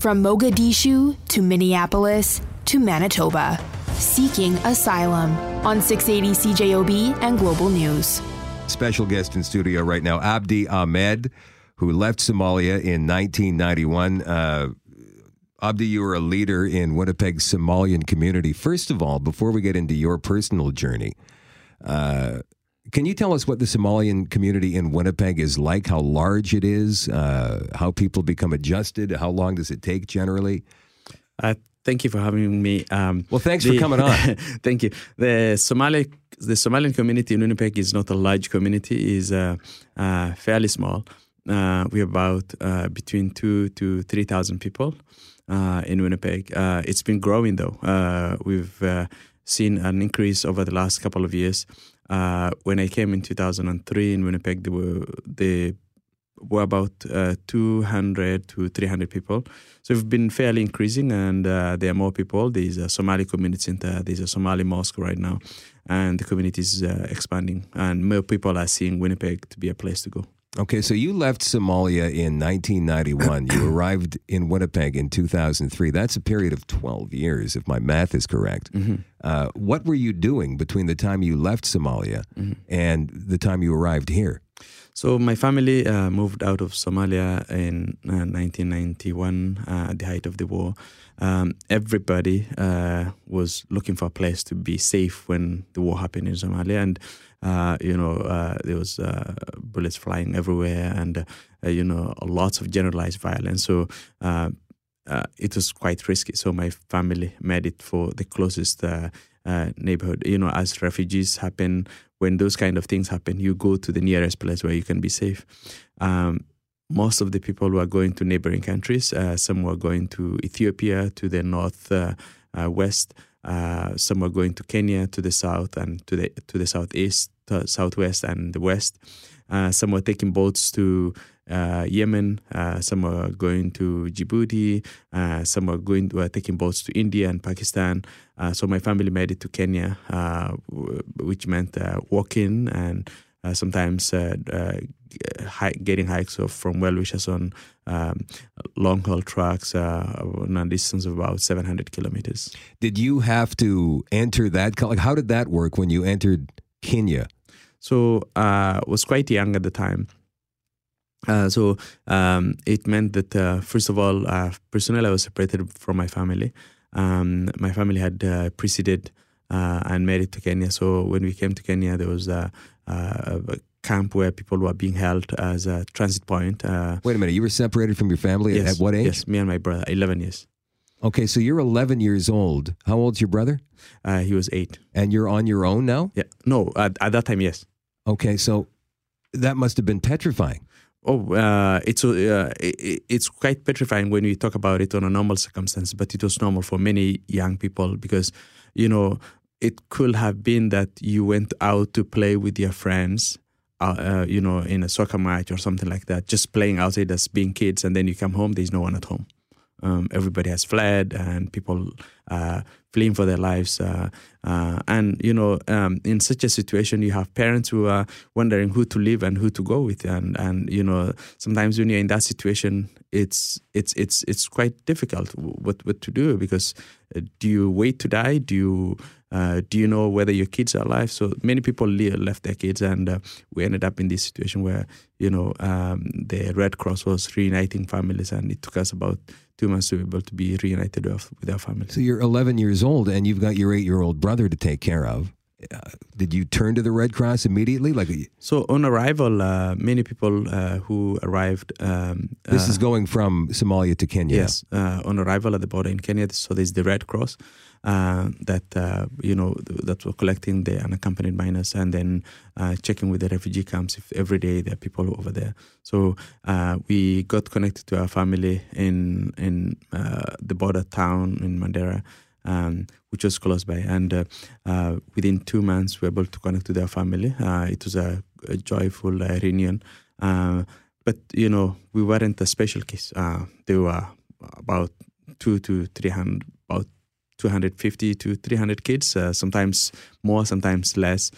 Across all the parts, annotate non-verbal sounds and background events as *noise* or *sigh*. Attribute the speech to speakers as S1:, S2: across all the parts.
S1: from Mogadishu to Minneapolis to Manitoba, seeking asylum on 680 CJOB and Global News.
S2: Special guest in studio right now, Abdi Ahmed, who left Somalia in 1991. Uh, Abdi, you are a leader in Winnipeg's Somalian community. First of all, before we get into your personal journey, uh, can you tell us what the Somalian community in Winnipeg is like? How large it is? Uh, how people become adjusted? How long does it take generally?
S3: Uh, thank you for having me. Um,
S2: well, thanks the, for coming on. *laughs*
S3: thank you. The Somali, the Somalian community in Winnipeg is not a large community; is uh, uh, fairly small. Uh, we're about uh, between two to three thousand people in Winnipeg. it's been growing though. we've seen an increase over the last couple of years. Uh, when I came in 2003 in Winnipeg, there were they were about uh, 200 to 300 people. So we've been fairly increasing, and uh, there are more people. There's a Somali community center. There's a Somali mosque right now, and the community is uh, expanding, and more people are seeing Winnipeg to be a place to go.
S2: Okay, so you left Somalia in 1991. you *coughs* arrived in Winnipeg in 2003. That's a period of 12 years, if my math is correct. Mm-hmm. Uh, what were you doing between the time you left Somalia mm-hmm. and the time you arrived here?
S3: So my family uh, moved out of Somalia in uh, 1991 uh, at the height of the war. Um, everybody uh, was looking for a place to be safe when the war happened in Somalia, and uh, you know, uh, there was uh, bullets flying everywhere, and uh, you know, lots of generalized violence. So uh, uh, it was quite risky. So my family made it for the closest neighborhood. You know, as refugees happen, when those kind of things happen, you go to the nearest place where you can be safe. Um, most of the people were going to neighboring countries. some were going to Ethiopia, to the north west. Uh, some were going to Kenya to the south and to the to the southeast, to southwest, and the west. Uh, some were taking boats to uh, Yemen. Uh, some are going to Djibouti. Uh, some are going were taking boats to India and Pakistan. so my family made it to Kenya, which meant walking and sometimes getting hikes from well wishers on um, long haul trucks uh, on a distance of about 700 kilometers.
S2: Did you have to enter that? Like, how did that work when you entered Kenya?
S3: So uh, I was quite young at the time. Uh, so um, it meant that uh, first of all, uh, personally, I was separated from my family. Um, my family had uh, preceded uh, and made it to Kenya. So when we came to Kenya, there was a, a camp where people were being held as a transit point. Uh,
S2: Wait a minute, you were separated from your family
S3: yes,
S2: at what age?
S3: Yes, me and my brother, 11 years.
S2: Okay, so you're 11 years old. How old's your brother?
S3: Uh, he was eight.
S2: And you're on your own now?
S3: Yeah. No, at, at that time, yes.
S2: Okay, so that must have been petrifying.
S3: Oh, uh, it's uh, it, it's quite petrifying when we talk about it on a normal circumstance, but it was normal for many young people because, you know, it could have been that you went out to play with your friends uh, uh, you know, in a soccer match or something like that, just playing outside as being kids, and then you come home, there's no one at home. Um, everybody has fled, and people fleeing for their lives. Uh, uh, and you know, um, in such a situation, you have parents who are wondering who to leave and who to go with, and and you know, sometimes when you're in that situation, it's it's it's it's quite difficult what what to do because uh, do you wait to die? Do you uh, do you know whether your kids are alive? So many people left their kids, and uh, we ended up in this situation where you know um, the Red Cross was reuniting families, and it took us about two months to be able to be reunited with, our families.
S2: So you're 11 years old, and you've got your eight-year-old brother to take care of. Uh, did you turn to the Red Cross immediately? Like,
S3: so on arrival, uh, many people uh, who arrived. Um,
S2: this is uh, going from Somalia to Kenya.
S3: Yes, uh, on arrival at the border in Kenya. So there's the Red Cross uh, that you know that were collecting the unaccompanied minors and then checking with the refugee camps if every day there are people over there. So we got connected to our family in in the border town in Mandera um, which was close by. And uh, uh, within two months, we were able to connect to their family. Uh, it was a, a joyful uh, reunion. Uh, but, you know, we weren't a special case. Uh, there were about two to 300, about 250 to 300 kids, sometimes more, sometimes less.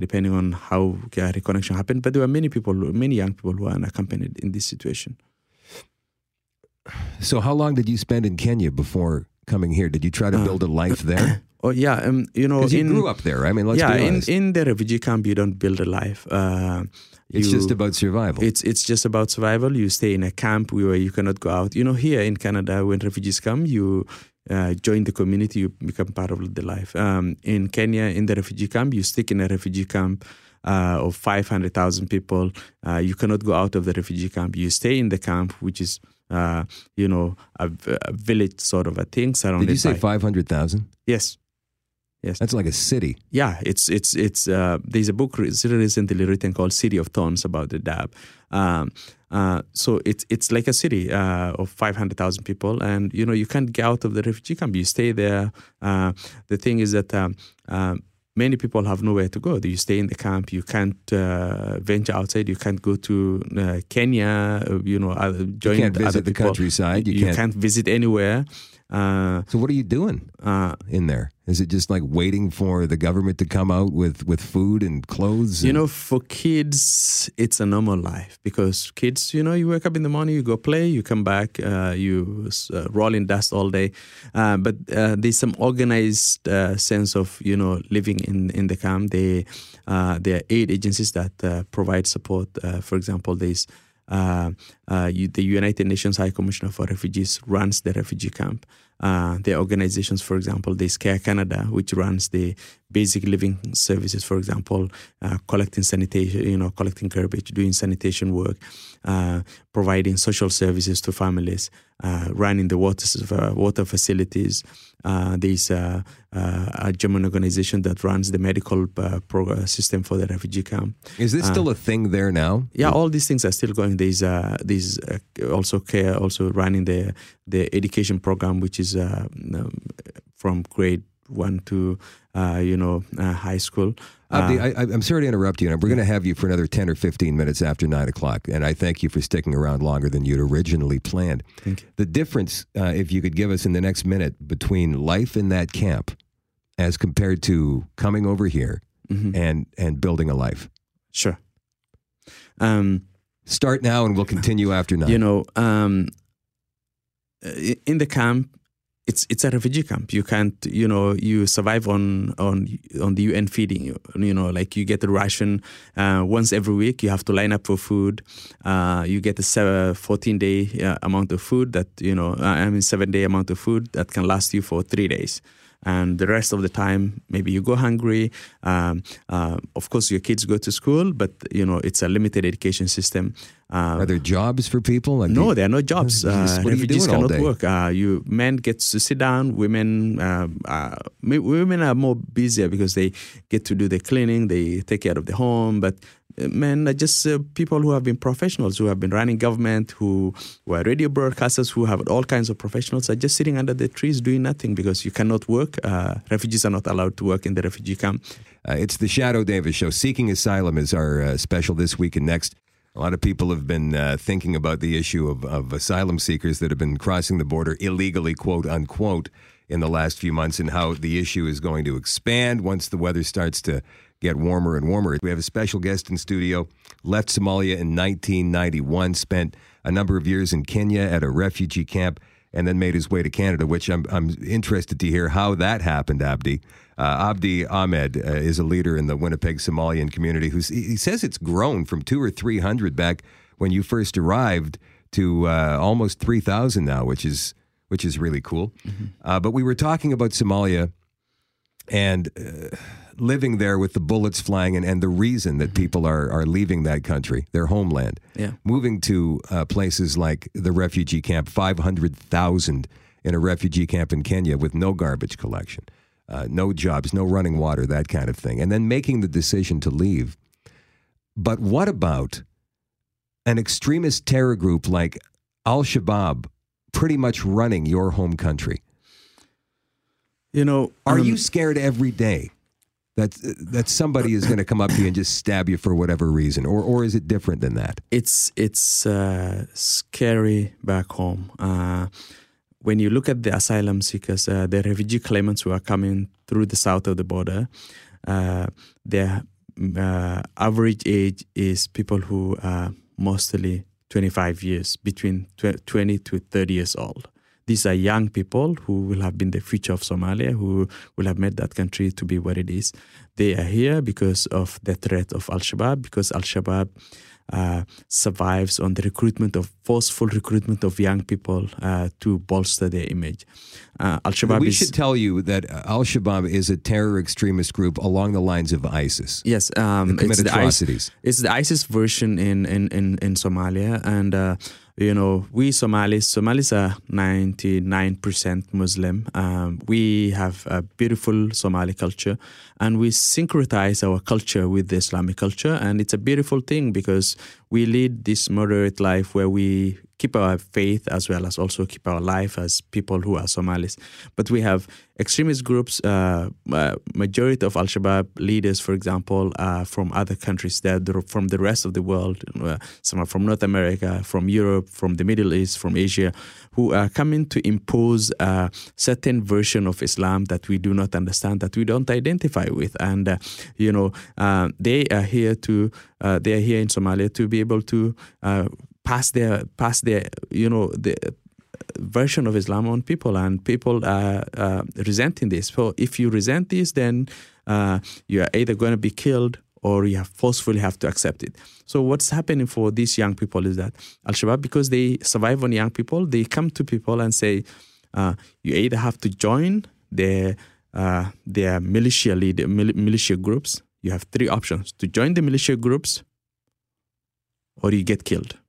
S3: depending on how reconnection happened, but there were many people, many young people who were unaccompanied in this situation
S2: So, how long did you spend in Kenya before coming here? Did you try to
S3: Uh,
S2: build a life there? *coughs*
S3: Oh yeah, um, you know,
S2: Because you
S3: in
S2: grew up there. I mean, let's
S3: yeah,
S2: be
S3: in, in the refugee camp, you don't build a life. Uh,
S2: it's
S3: you-
S2: just about survival.
S3: It's it's just about survival. You stay in a camp where you cannot go out. You know, here in Canada, when refugees come, you uh, join the community, you become part of the life. Um, in Kenya, in the refugee camp, you stick in a refugee camp. Uh, of 500,000 people, uh, you cannot go out of the refugee camp. You stay in the camp, which is, uh, you know, a, a village sort of a thing surrounded
S2: did you say
S3: by.
S2: 500,000?
S3: Yes. Yes.
S2: That's like a city.
S3: Yeah, it's it's it's. Uh, there's a book re- recently written called "City of Thorns" about Dadaab. Um, uh, so it's it's like a city uh, of five hundred thousand people, and you know you can't get out of the refugee camp. You stay there. Uh, the thing is that. Um, um, Many people have nowhere to go. You stay in the camp. You can't uh, venture outside. You can't go to uh, Kenya. Uh, you know, uh, join
S2: You can't
S3: other
S2: visit the countryside. You,
S3: You,
S2: can't.
S3: can't. visit anywhere. Uh,
S2: So, what are you doing
S3: uh,
S2: in there? Is it just like waiting for the government to come out with, with food and clothes?
S3: You know, for kids, it's a normal life because kids, you know, you wake up in the morning, you go play, you come back, uh, you uh, roll in dust all day. Uh, but uh, there's some organized uh, sense of, you know, living in, in the camp. They, uh, there are aid agencies that uh, provide support. Uh, for example, there's uh, uh, you, the United Nations High Commissioner for Refugees runs the refugee camp. Uh, are organizations, for example, there's Care Canada, which runs the basic living services, for example, uh, collecting sanitation, you know, collecting garbage, doing sanitation work, providing social services to families, uh, running the water, uh, water facilities. Uh, there's uh, uh, a German organization that runs the medical uh, pro- system for the refugee camp.
S2: is this still a thing there now?
S3: Yeah, all these things are still going. There's uh, there's uh, also care also running the the education program, which is uh, um, from grade one to uh, you know uh, high school.
S2: Abdi,
S3: Uh,
S2: I, I'm sorry to interrupt you. and We're going to have you for another 10 or 15 minutes after 9 o'clock. And I thank you for sticking around longer than you'd originally planned.
S3: Thank you.
S2: The difference, uh, if you could give us in the next minute, between life in that camp as compared to coming over here
S3: Mhm.
S2: and, and building a life.
S3: Sure. Um,
S2: Start now and we'll continue after *laughs* 9.
S3: you know, um, in the camp, it's it's a refugee camp. You can't, you know, you survive on on on the UN feeding. You, you know, like you get a ration uh, once every week. You have to line up for food. Uh, you get a se- 14 day uh, amount of food that you know, uh, I mean, seven day amount of food that can last you for three days. And the rest of the time, maybe you go hungry. Um, uh, of course, your kids go to school, but you know it's a limited education system. Uh,
S2: Are there jobs for people? Like
S3: no, there are no jobs. *laughs*
S2: What are you
S3: Uh, refugees cannot
S2: day?
S3: work. Uh, you men get to sit down. Women, uh, uh, women are more busier because they get to do the cleaning. They take care of the home. But men just uh, people who have been professionals, who have been running government, who were radio broadcasters, who have all kinds of professionals, are just sitting under the trees doing nothing because you cannot work. Uh, refugees are not allowed to work in the refugee camp.
S2: Uh, it's the Shadoe Davis Show. Seeking Asylum is our uh, special this week and next. A lot of people have been uh, thinking about the issue of, of asylum seekers that have been crossing the border illegally, quote unquote, in the last few months, and how the issue is going to expand once the weather starts to get warmer and warmer. We have a special guest in studio, left Somalia in 1991, spent a number of years in Kenya at a refugee camp, and then made his way to Canada, which I'm, I'm interested to hear how that happened, Abdi. Uh, Abdi Ahmed uh, is a leader in the Winnipeg Somalian community. who he says it's grown from two or three hundred back when you first arrived to uh, almost three thousand now, which is which is really cool. Uh, but we were talking about Somalia and uh, living there with the bullets flying, and, and the reason that people are are leaving that country, their homeland,
S3: Yeah.
S2: moving to uh, places like the refugee camp, five hundred thousand in a refugee camp in Kenya with no garbage collection uh, no jobs, no running water, that kind of thing, and then making the decision to leave. But what about an extremist terror group like Al Shabaab pretty much running your home country?
S3: You know,
S2: Are
S3: um,
S2: you scared every day that, that somebody is going to come up to you and just stab you for whatever reason? Or, or is it different than that?
S3: it's it's uh, scary back home. Uh, when you look at the asylum seekers, uh, the refugee claimants who are coming through the south of the border, uh, their uh, average age is people who are mostly 25 years, between 20 to 30 years old. These are young people who will have been the future of Somalia, who will have made that country to be what it is. They are here because of the threat of Al Shabaab, because Al Shabaab uh, survives on the recruitment of forceful recruitment of young people uh, to bolster their image.
S2: Uh, Al Shabaab. We is, should tell you that Al Shabaab is a terror extremist group along the lines of ISIS.
S3: Yes,
S2: um, it's, the
S3: ISIS, it's the ISIS version in in in, in Somalia, and uh, you know, we Somalis, Somalis are 99% Muslim. Um, we have a beautiful Somali culture and we syncretize our culture with the Islamic culture. And it's a beautiful thing because we lead this moderate life where we keep our faith as well as also keep our life as people who are Somalis. But we have extremist groups. Uh, uh, majority of Al Shabaab leaders, for example, are from other countries. They're from the rest of the world. Uh, some are from North America, from Europe, from the Middle East, from Asia, who are coming to impose a certain version of Islam that we do not understand, that we don't identify with, and uh, you know uh, they are here to uh, they are here in Somalia to be able to pass their pass their you know the version of Islam on people, and people are uh, resenting this. So if you resent this, then uh, you are either going to be killed or you have forcefully have to accept it. So what's happening for these young people is that Al Shabaab, because they survive on young people, they come to people and say, uh, you either have to join their uh, their militia leader, mil- militia groups. You have three options: to join the militia groups, or you get killed.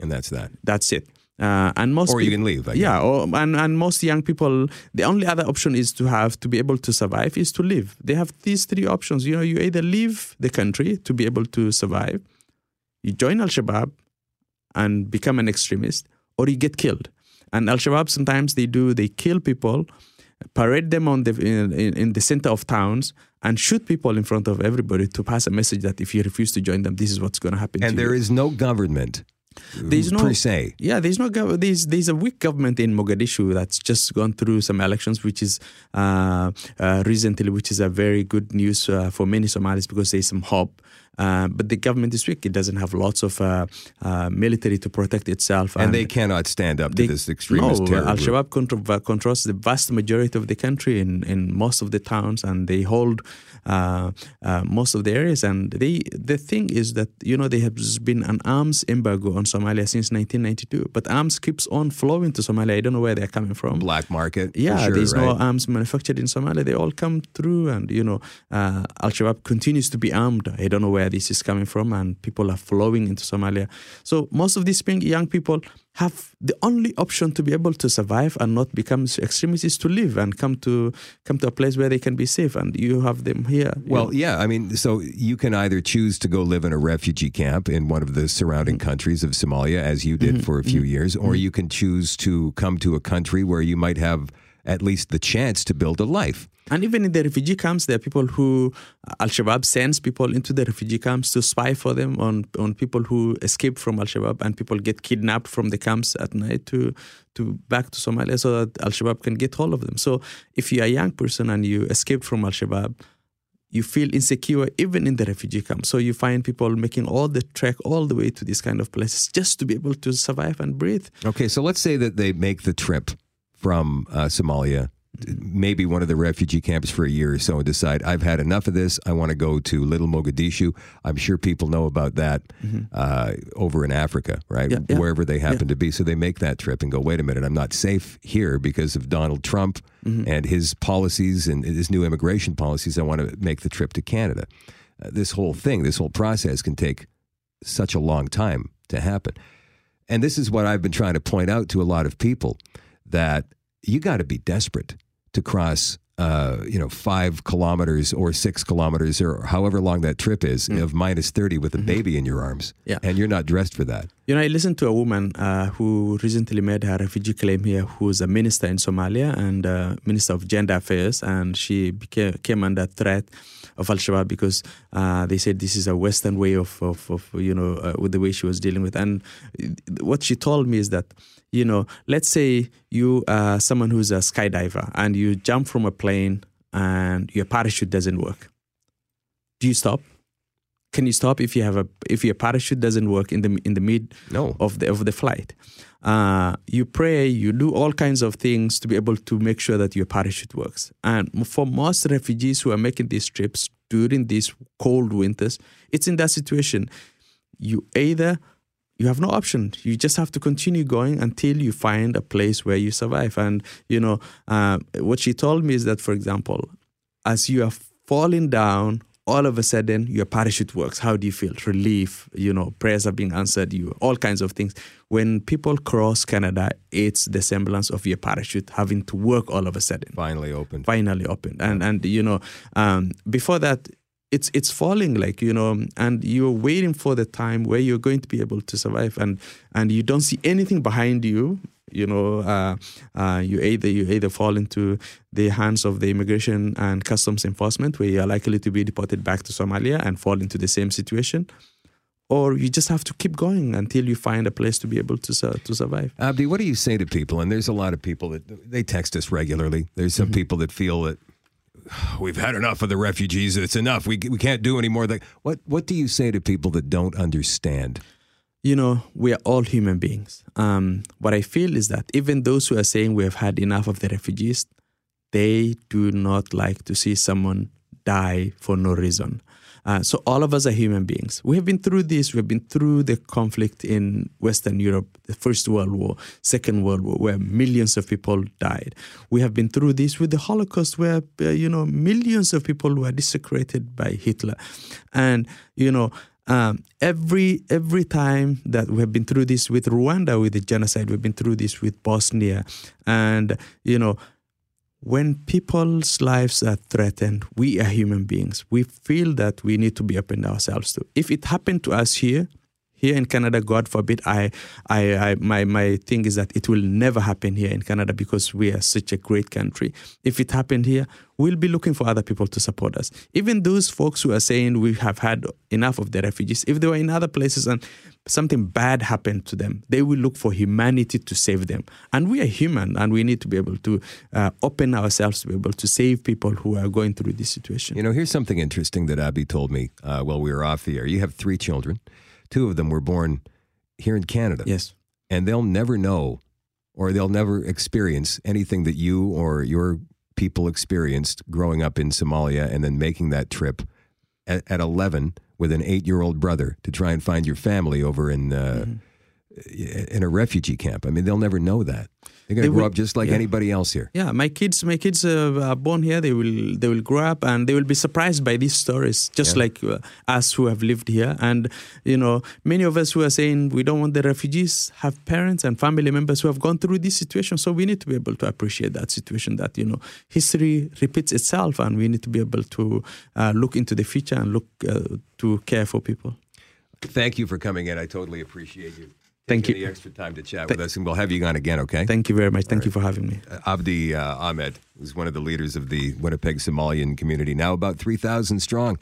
S2: And that's that.
S3: That's it. Uh, and most
S2: or you can leave.
S3: Yeah, or, and and most young people, the only other option is to have to be able to survive is to live. They have these three options. You know, you either leave the country to be able to survive, you join Al Shabaab and become an extremist, or you get killed. And Al Shabaab sometimes they do they kill people, parade them on the in, in the center of towns, and shoot people in front of everybody to pass a message that if you refuse to join them, this is what's going to happen.
S2: And there
S3: you.
S2: is no government
S3: there's no
S2: per se.
S3: Yeah, there's no gov- there's there's a weak government in Mogadishu that's just gone through some elections, which is uh, uh, recently, which is a very good news uh, for many Somalis because there's some hope. Uh, but the government is weak. It doesn't have lots of uh, uh, military to protect itself,
S2: and, and, they cannot stand up to this extremist
S3: no,
S2: terror.
S3: Al Shabaab control, controls the vast majority of the country in, in most of the towns, and they hold uh, uh, most of the areas. And they, the thing is that you know there has been an arms embargo on Somalia since 1992, but arms keeps on flowing to Somalia. I don't know where they're coming from.
S2: Black market.
S3: Yeah,
S2: sure,
S3: there's
S2: right?
S3: no arms manufactured in Somalia. They all come through, and you know, uh, Al Shabaab continues to be armed. I don't know where this is coming from, and people are flowing into Somalia. So most of these young people have the only option to be able to survive and not become extremists is to live and come to come to a place where they can be safe and you have them here
S2: well know. yeah i mean so you can either choose to go live in a refugee camp in one of the surrounding mm-hmm. countries of somalia as you did mm-hmm. for a few mm-hmm. years or mm-hmm. you can choose to come to a country where you might have at least the chance to build a life.
S3: And even in the refugee camps, there are people who Al Shabaab sends people into the refugee camps to spy for them on, on people who escape from Al Shabaab, and people get kidnapped from the camps at night to to back to Somalia so that Al Shabaab can get hold of them. So if you're a young person and you escape from Al Shabaab, you feel insecure even in the refugee camp. So you find people making all the trek all the way to these kind of places just to be able to survive and breathe.
S2: Okay, so let's say that they make the trip from uh, Somalia, maybe one of the refugee camps for a year or so, and decide I've had enough of this. I want to go to Little Mogadishu. I'm sure people know about that mm-hmm. uh, over in Africa, right? Yeah, yeah. Wherever they happen yeah. to be. So they make that trip and go, wait a minute, I'm not safe here because of Donald Trump mm-hmm. and his policies and his new immigration policies. I want to make the trip to Canada. Uh, this whole thing, this whole process can take such a long time to happen. And this is what I've been trying to point out to a lot of people that you got to be desperate to cross uh, you know, five kilometers or six kilometers or however long that trip is mm. of minus 30 with a mm-hmm. baby in your arms.
S3: Yeah.
S2: And you're not dressed for that.
S3: You know, I listened to a woman uh, who recently made her refugee claim here, who's a minister in Somalia and uh, minister of gender affairs. And she became, came under threat of Al Shabaab because uh, they said this is a Western way of, of, of you know, uh, with the way she was dealing with. And what she told me is that you know, let's say you are someone who's a skydiver and you jump from a plane and your parachute doesn't work. Do you stop? Can you stop if you have a if your parachute doesn't work in the in the mid
S2: No.
S3: of the of the flight? Uh, you pray, you do all kinds of things to be able to make sure that your parachute works. And for most refugees who are making these trips during these cold winters, it's in that situation. You either you have no option. You just have to continue going until you find a place where you survive. And you know uh, what she told me is that, for example, as you are falling down, all of a sudden your parachute works. How do you feel? Relief. You know, prayers are being answered. You all kinds of things. When people cross Canada, it's the semblance of your parachute having to work all of a sudden
S2: Finally opened.
S3: finally opened and and you know um, before that it's it's falling like you know and you're waiting for the time where you're going to be able to survive and and you don't see anything behind you you know uh, uh, you either you either fall into the hands of the immigration and customs enforcement where you're likely to be deported back to Somalia and fall into the same situation or you just have to keep going until you find a place to be able to to survive
S2: Abdi, what do you say to people? And there's a lot of people that they text us regularly. There's some people that feel that we've had enough of the refugees. It's enough. We we can't do any more. That what what do you say to people that don't understand?
S3: You know, we are all human beings. Um, what I feel is that even those who are saying we have had enough of the refugees, they do not like to see someone die for no reason. Uh, so all of us are human beings. We have been through this. We've been through the conflict in Western Europe, the First World War, Second World War, where millions of people died. We have been through this with the Holocaust, where uh, you know millions of people were desecrated by Hitler, and you know um, every every time that we have been through this with Rwanda with the genocide, we've been through this with Bosnia, and you know when people's lives are threatened, we are human beings. We feel that we need to be open ourselves to. If it happened to us here, here in Canada, God forbid, I, I, I, my, my thing is that it will never happen here in Canada because we are such a great country. If it happened here, we'll be looking for other people to support us. Even those folks who are saying we have had enough of the refugees, if they were in other places and something bad happened to them, they will look for humanity to save them. And we are human, and we need to be able to uh, open ourselves to be able to save people who are going through this situation.
S2: You know, here's something interesting that Abdi told me uh, while we were off the air. You have three children. Two of them were born here in Canada.
S3: Yes.
S2: And they'll never know or they'll never experience anything that you or your people experienced growing up in Somalia and then making that trip at, at 11 with an eight year old brother to try and find your family over in, uh, in a refugee camp. I mean, they'll never know that. They're going
S3: They
S2: to grow
S3: will-
S2: up just like
S3: yeah.
S2: anybody else here.
S3: Yeah, my kids, my kids uh, are born here. They will, they will grow up, and they will be surprised by these stories, just
S2: Yeah.
S3: like uh, us who have lived here. And you know, many of us who are saying we don't want the refugees have parents and family members who have gone through this situation. So we need to be able to appreciate that situation. That you know, history repeats itself, and we need to be able to uh, look into the future and look uh, to care for people.
S2: Thank you for coming in. I totally appreciate you.
S3: Thank you.
S2: The extra time to chat with us, and we'll have you on again, okay?
S3: Thank you very much. Thank you for having me.
S2: Uh, Abdi uh, Ahmed, who's one of the leaders of the Winnipeg Somalian community, now about 3,000 strong.